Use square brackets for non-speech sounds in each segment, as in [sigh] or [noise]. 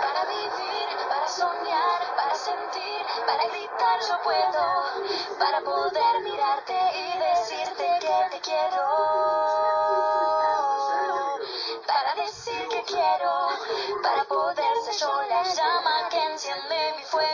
Para vivir, para soñar, para sentir, para gritar, yo puedo, para poder mirarte y decir quiero, para decir que quiero, para poder ser yo la llama que enciende mi fuego.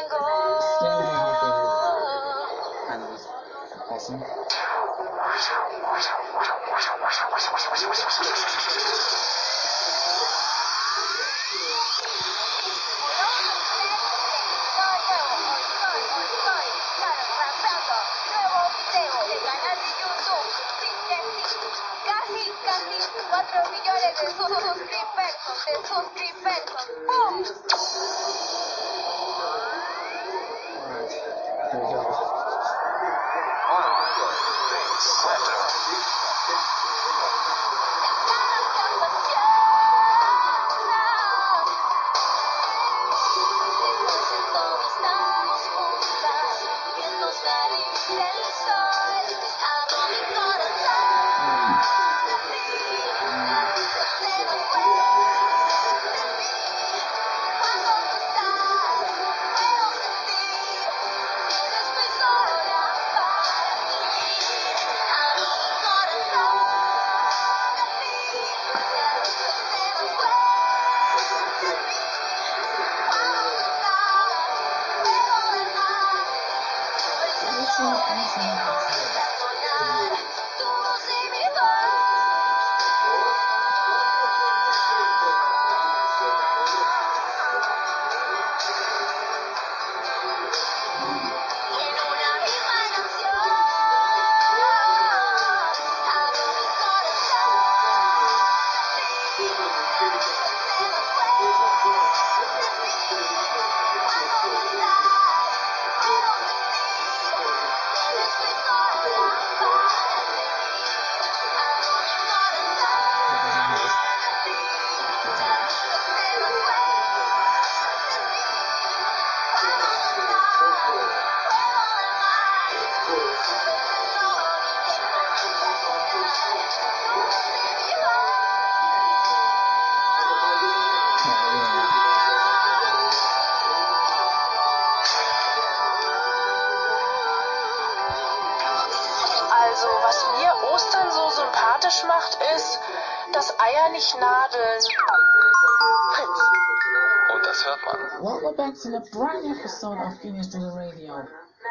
Welcome back to the brand new episode of Kinderstunde Radio,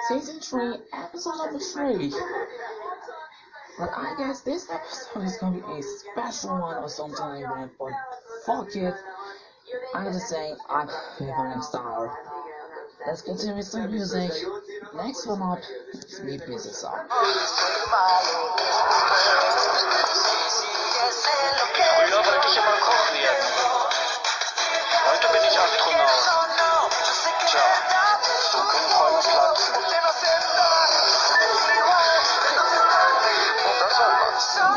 Season 3, Episode Number 3. But I guess this episode is gonna be a special one or something like that, but fuck it. I'm just saying, I'm a next star. Let's continue with some music. Next one up, Sleep me, a song. heute bin ich Astronaut. Tja, so können Freunde platzen. Und das war was.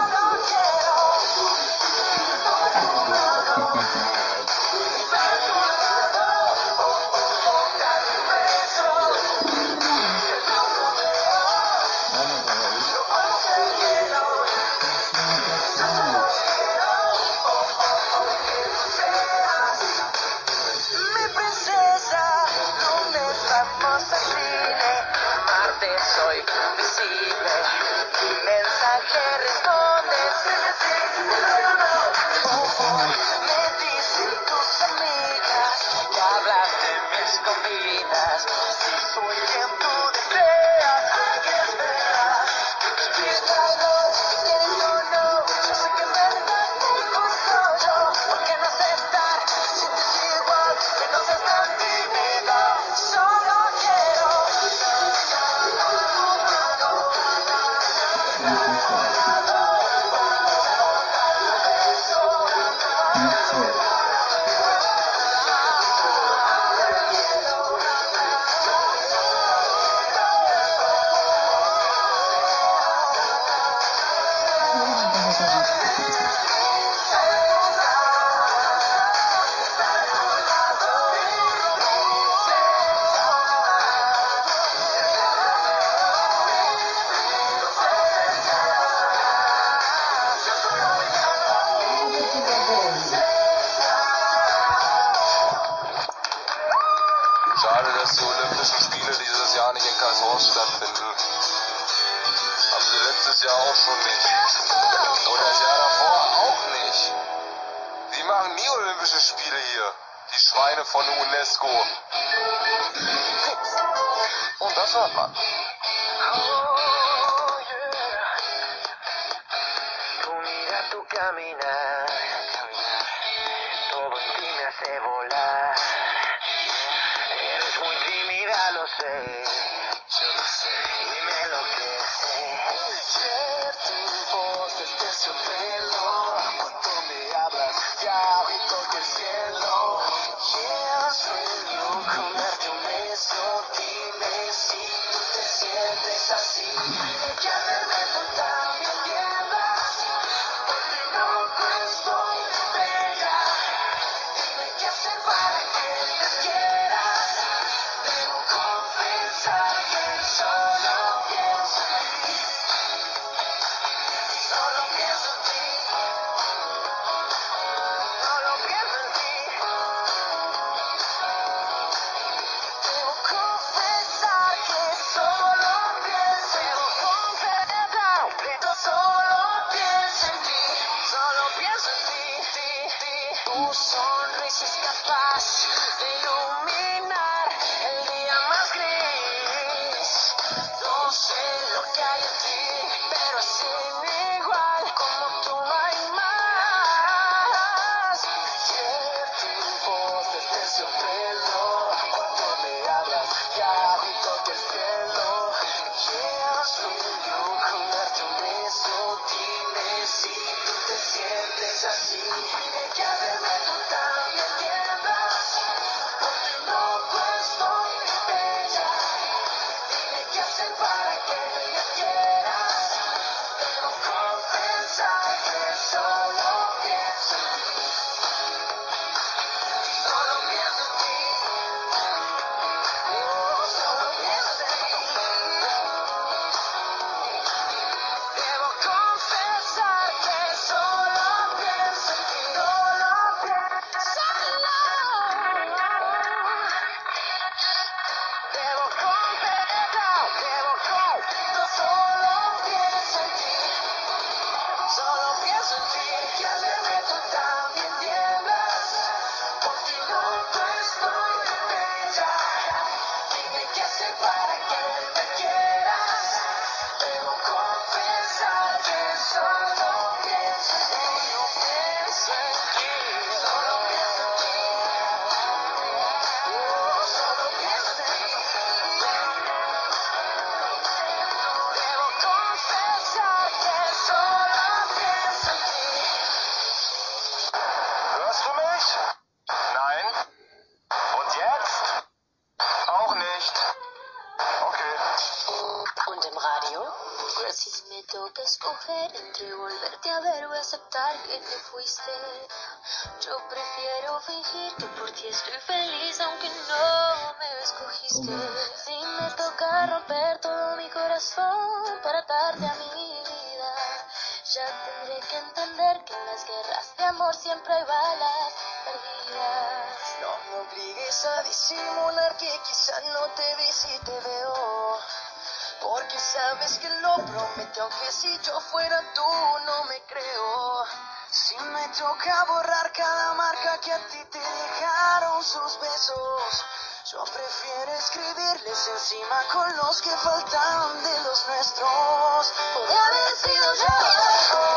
cima con los que faltaron de los nuestros. Podría haber sido yo,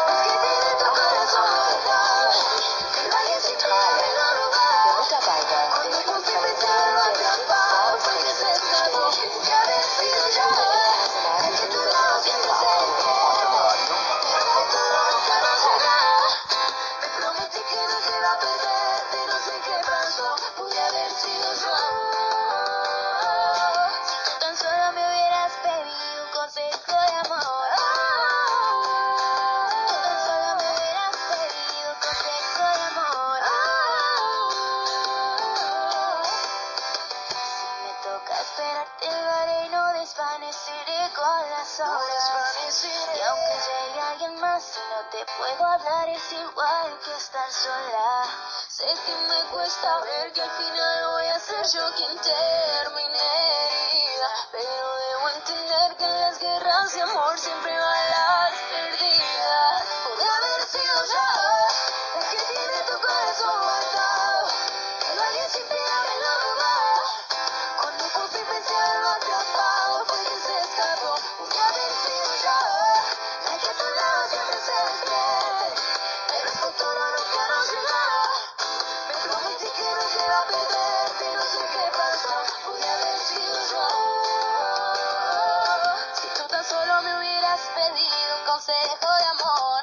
escribiré tu corazón, que nadie se puede robar. you can take. consejo de amor.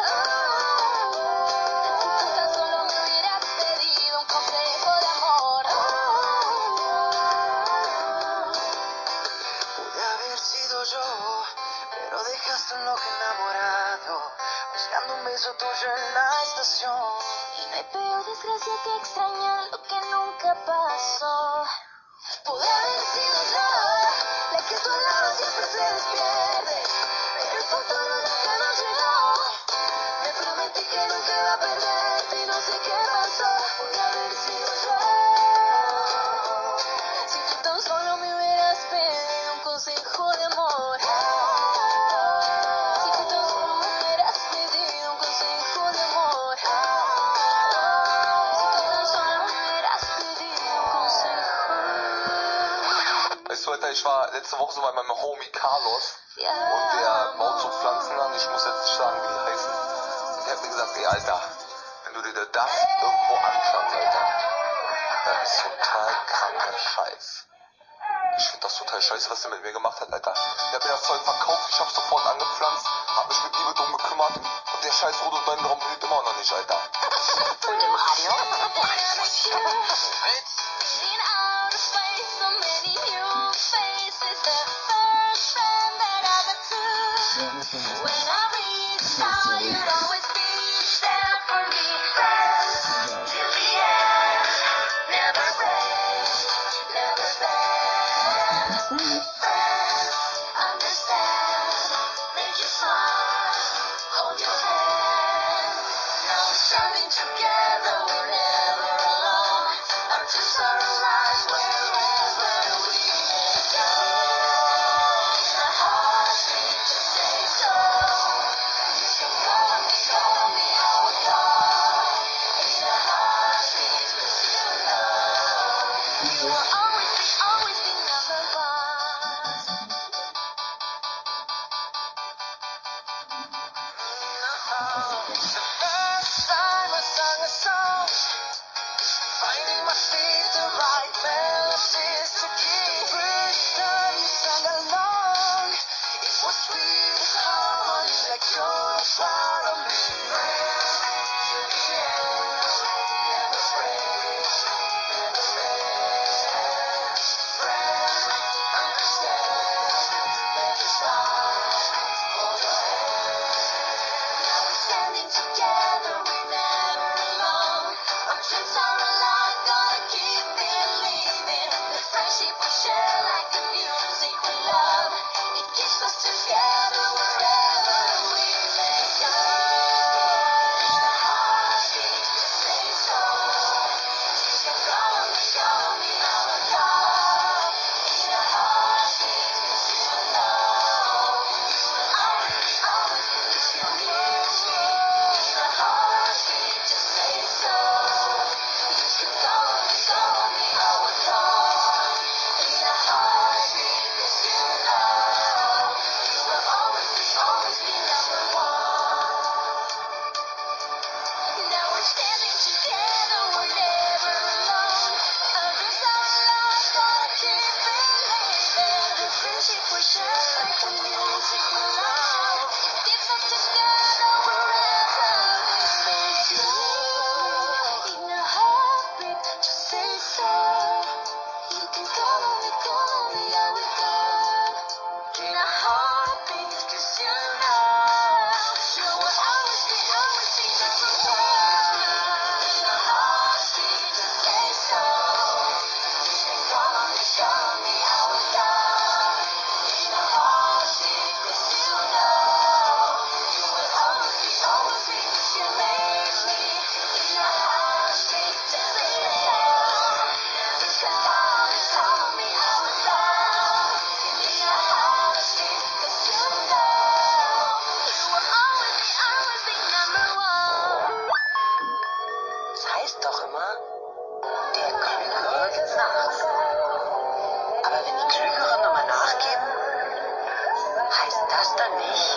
Tan solo me hubieras pedido un consejo de amor. Pude haber sido yo, pero dejaste un loco enamorado, buscando un beso tuyo en la estación. Y no hay peor desgracia que extrañar ich war letzte Woche so bei meinem Homie Carlos und der baut so Pflanzen an. Ich muss jetzt sagen, Kaffee, Alter. Wenn du dir das irgendwo anschaust, Alter, das ist total kranker Scheiß. Ich finde das total scheiße, was der mit mir gemacht hat, Alter. Der hat mir das Zeug verkauft, ich hab's sofort angepflanzt, hab mich mit Liebe drum gekümmert und der Scheiß wurde in meinem Raum blüht immer noch nicht, Alter. Und im Radio? When I reach out, you Spanish.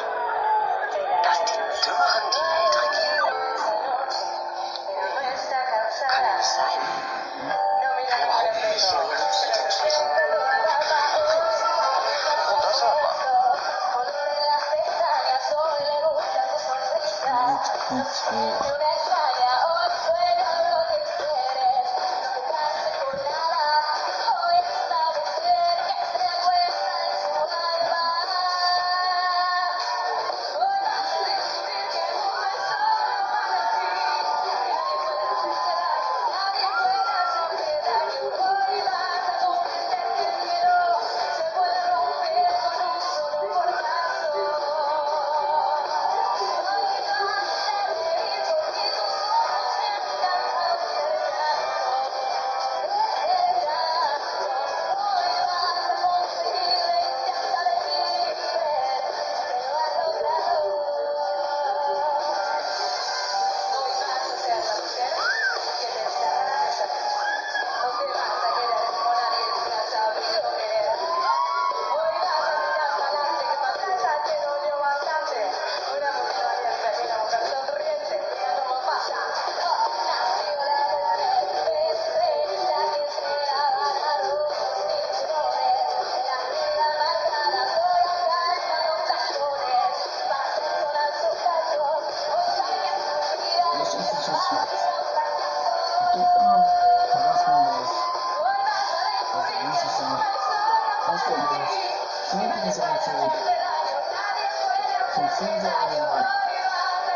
Friends to everyone,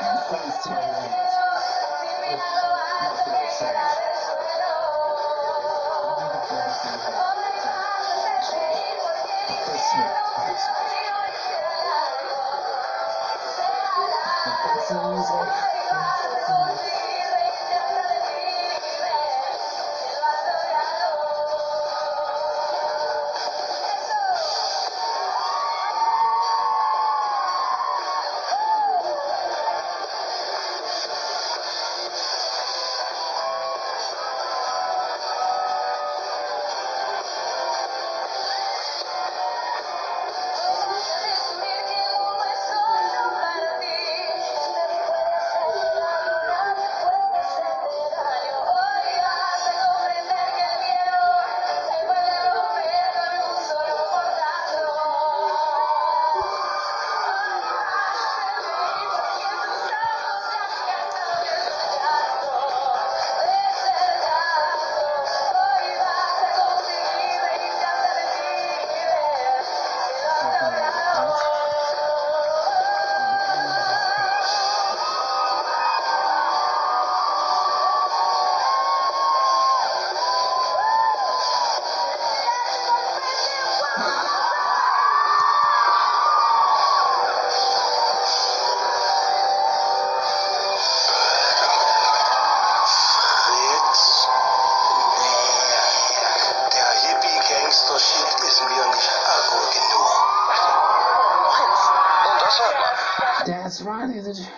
and friends to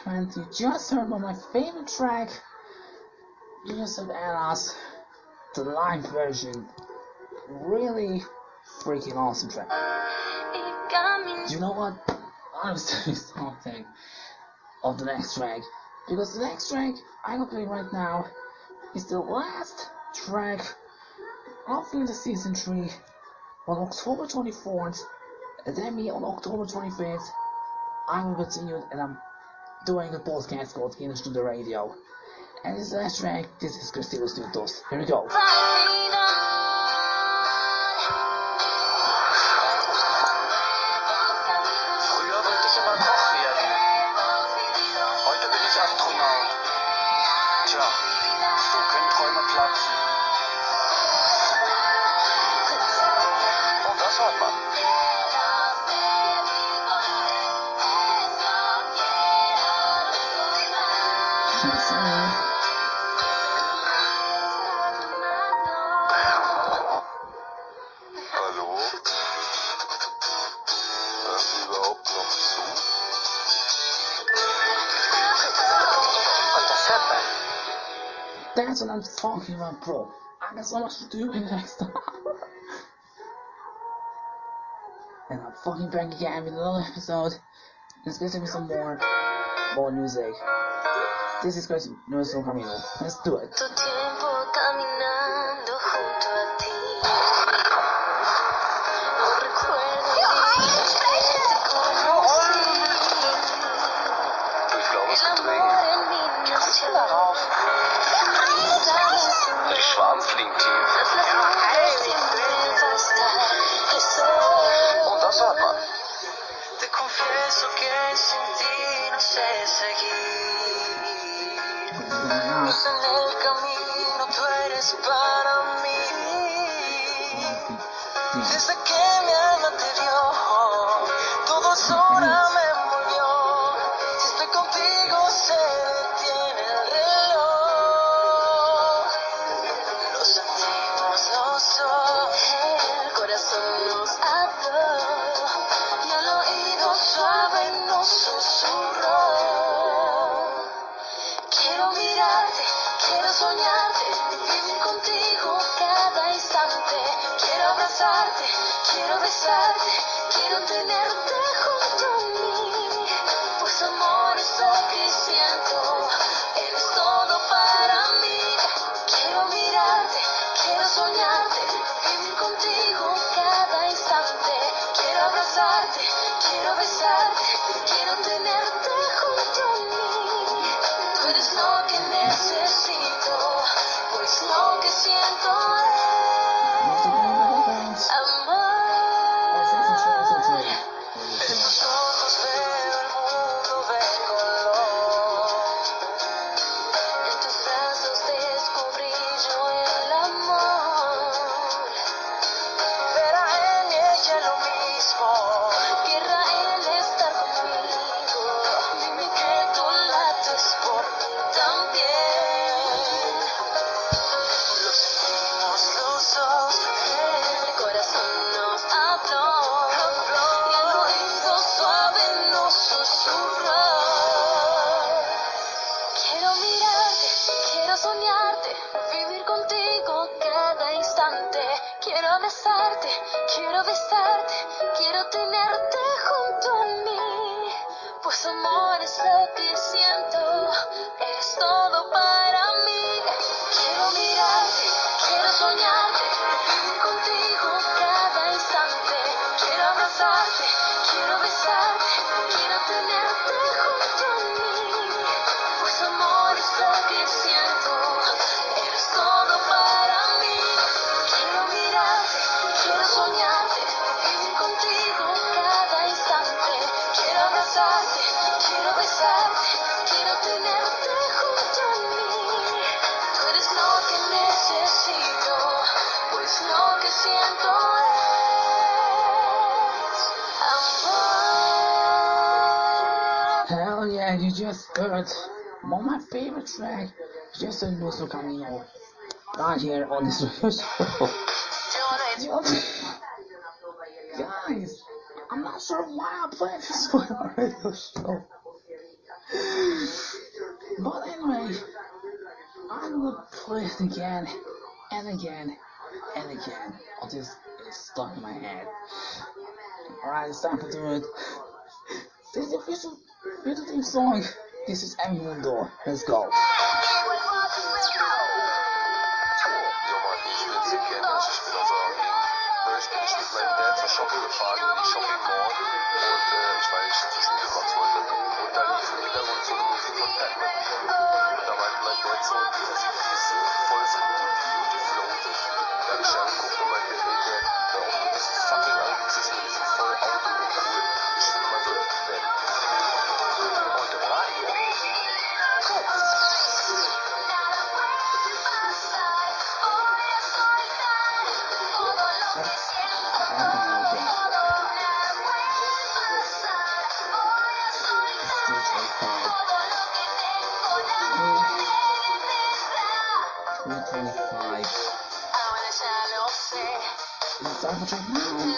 and. You just heard my favorite track. Just heard Anna's the live version. Really freaking awesome track. You know what? I was [laughs] doing something of the next track. Because the next track I'm gonna play right now is the last track of the season 3 on October 24th. And then me on October 25th. I will continue and I'm doing a podcast called Kinderstunde Radio. And this last track, this is Crecimos juntos. Here we go. That's what I'm talking about, bro. I got so much to do in the next [laughs] and I'm fucking back again with another episode. There's gonna be some more, more music. This is Chris Nuestro Camino. Let's do it. favorite, one of my favorite track is just a Nuestro Camino. Right here on this [laughs] Guys, I'm not sure why I played this [laughs] one our radio show. But anyway, I will play it again and again and again until it's stuck in my head. Alright, it's time to do it. This is the official video theme song. This is En mi Mundo. Let's go. 我妈妈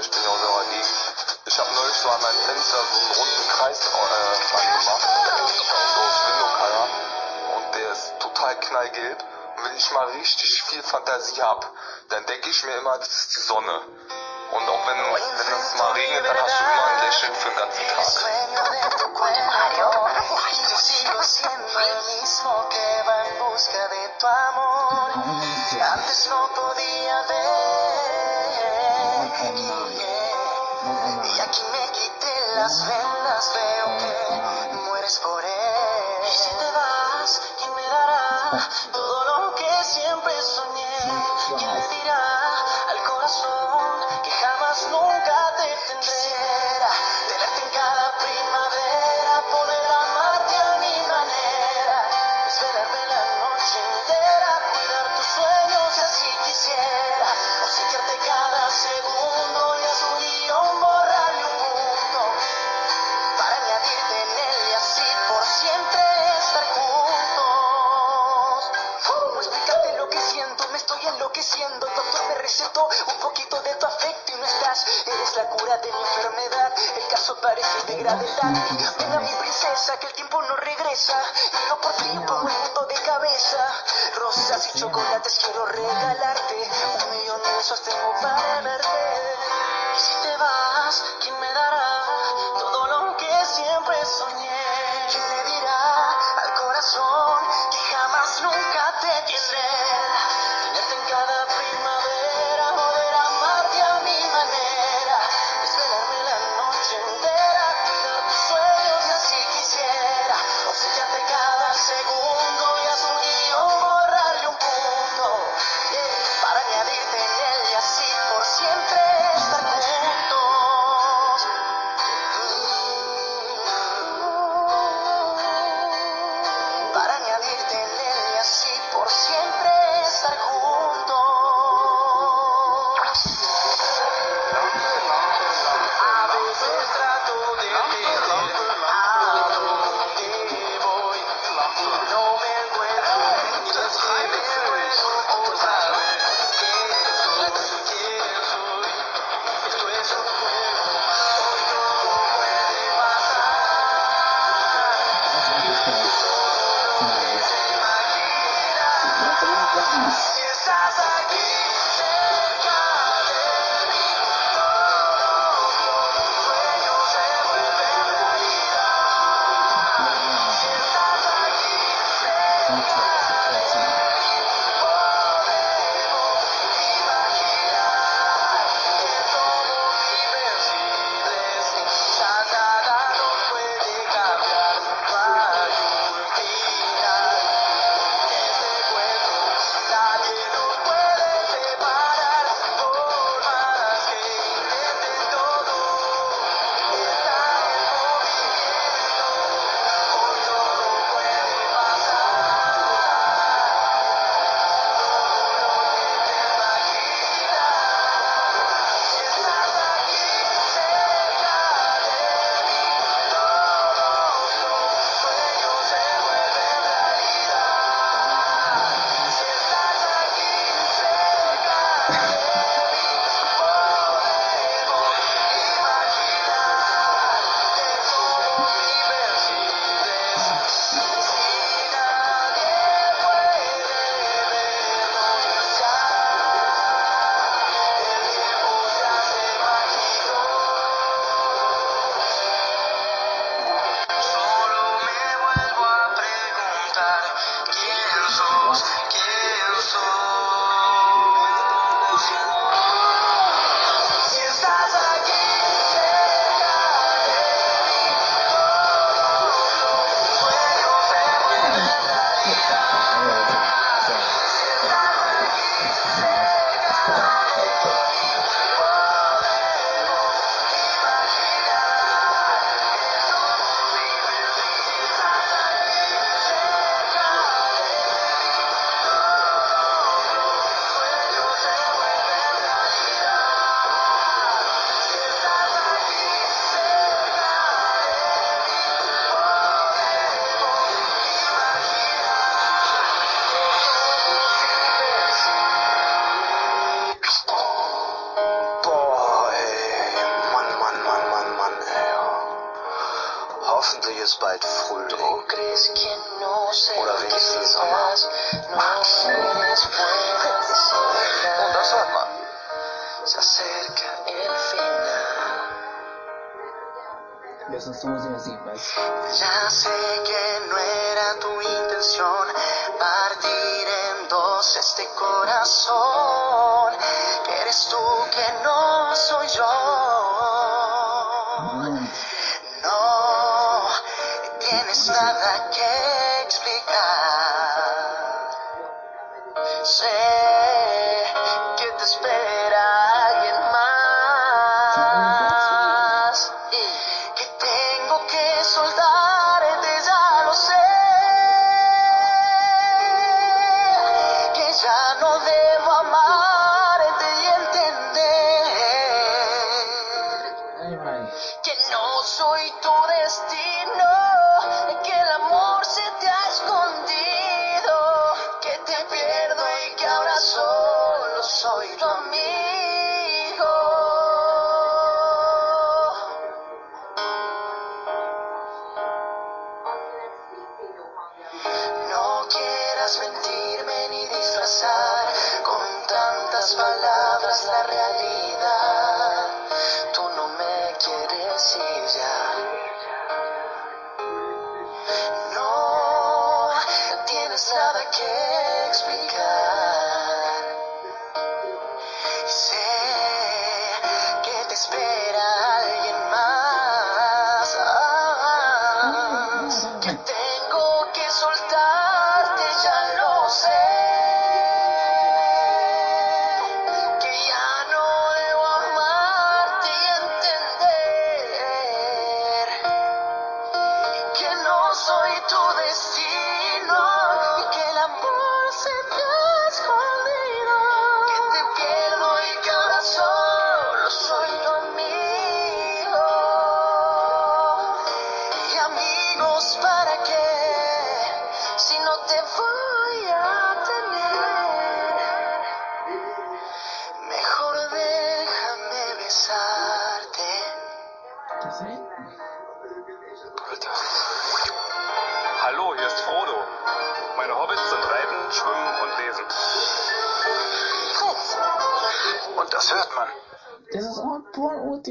ich bin auch so Ich habe neulich so an meinem Fenster so einen runden Kreis Fantasie habe, dann denke ich mir immer, das ist die Sonne. Und auch wenn, wenn es mal regnet, dann hast du immer ein Lächeln für den ganzen Tag. de mi enfermedad. El caso parece de gravedad. Ven a mi princesa, que el tiempo no regresa. Y yo por fin pongo el de cabeza. Rosas y chocolates quiero regalarte. Un millón de besos tengo para darte. Y si te vas.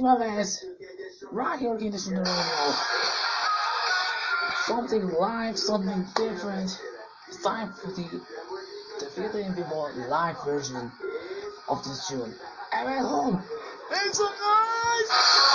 something my ass right here in this room. Something live, something different. It's time for the the video and people live version of this tune. I'm at home, make some noise!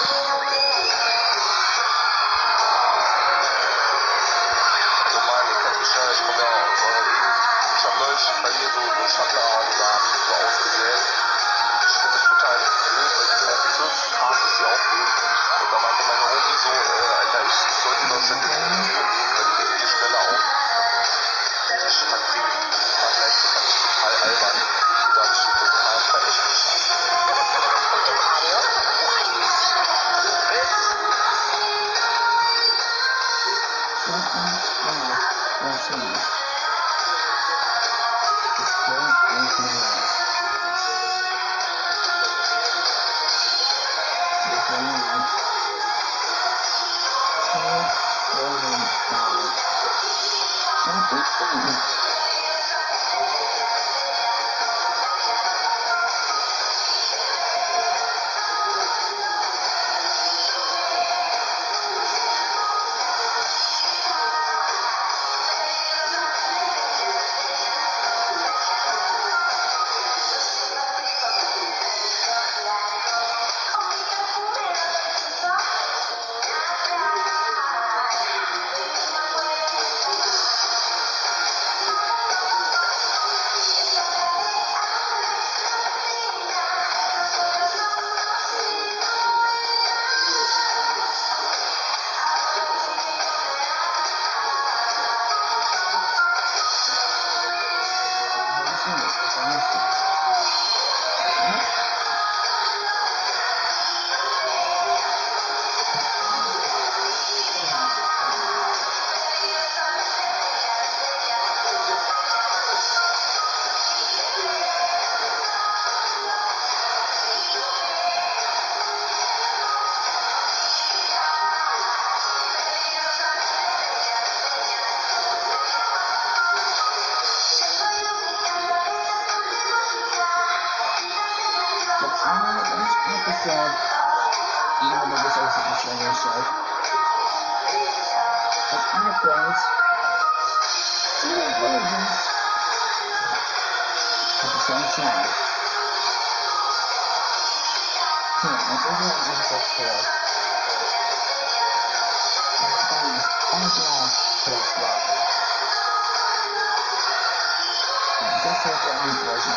This is the own version.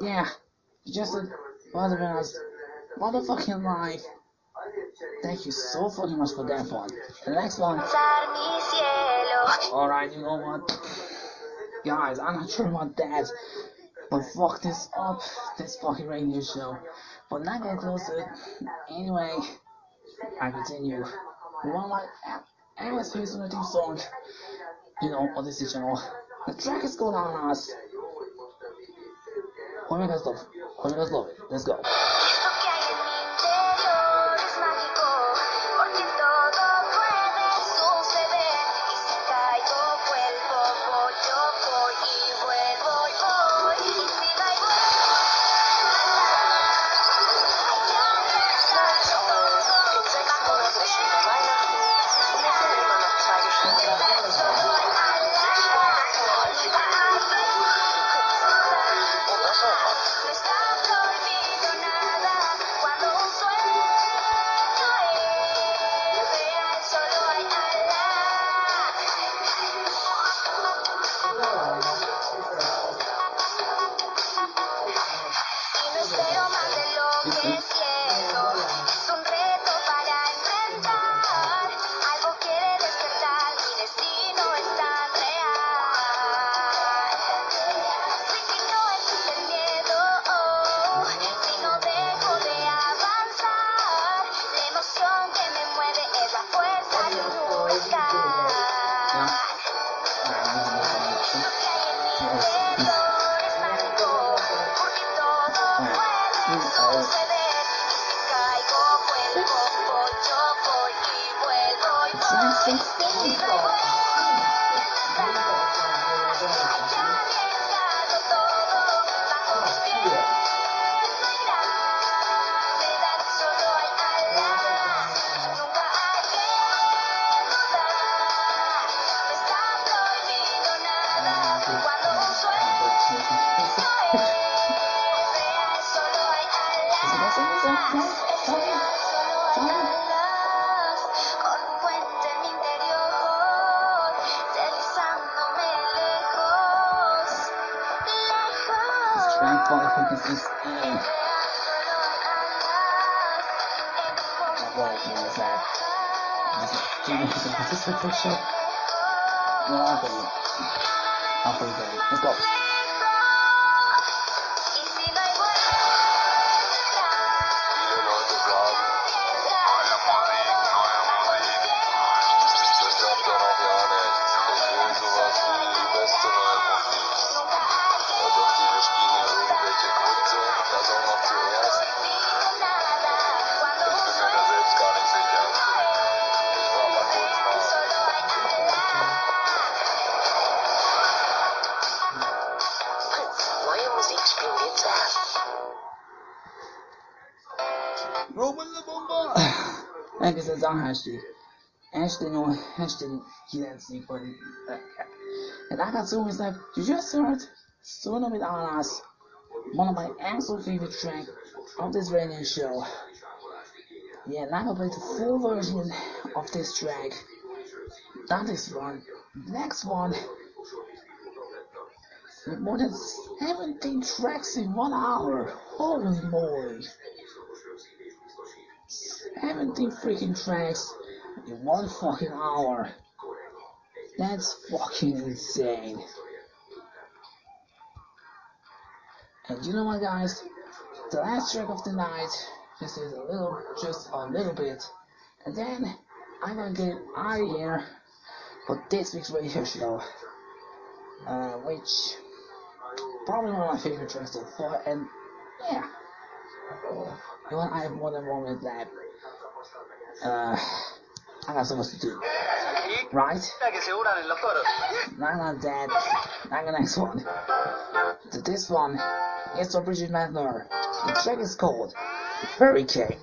Yeah, just a brother us motherfucking life. Thank you so fucking much for that one. The next one. Alzar mi cielo. Alright, you know what? Guys, I'm not sure about that. But fuck this up, this fucking radio show. But not get close it. Anyway, I continue. One my Alice Hazel theme song, you know, on this channel. The track is called on us. You guys love, you guys love it. Let's go. Ashley. Ashley, no, [laughs] Ashley, he for it. And I got so much like, you just heard Sooner with Anas, one of my absolute favorite track of this radio show. Yeah, and I'm gonna play the full version of this track. Not this one, next one. With more than 17 tracks in one hour. Holy moly. 17 freaking tracks in one fucking hour. That's fucking insane. And you know what, guys? The last track of the night just is a little, just a little bit, and then I'm gonna get out of here for this week's radio show, uh, which probably one of my favorite tracks so far. And yeah, you what? I have more than one minute left. Uh, I got so much to do. Right? Now I'm dead. Now the next one. This one is for Bridgit Mendler. The track is called Hurricane.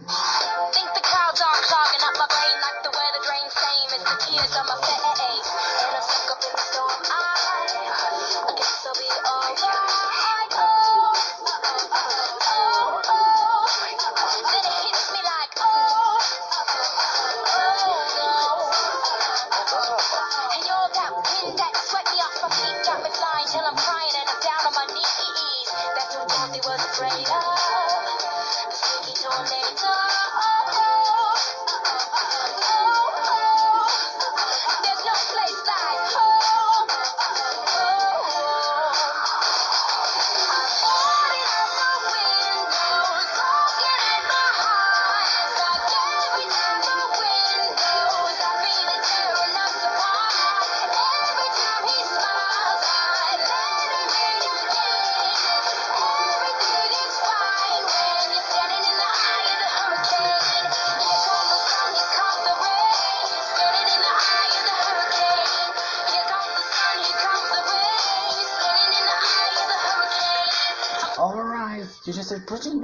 Bridgit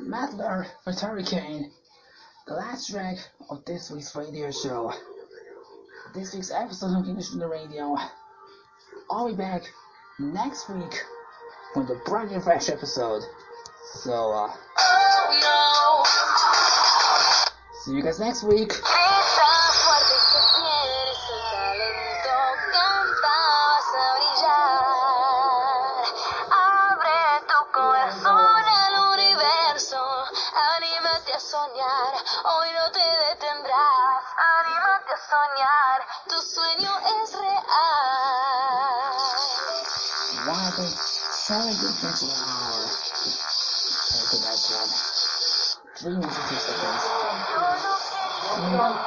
Mendler with Hurricane, the last track of this week's radio show. This week's episode of English on the Radio. I'll be back next week with a brand new fresh episode. So, uh, oh, no. see you guys next week.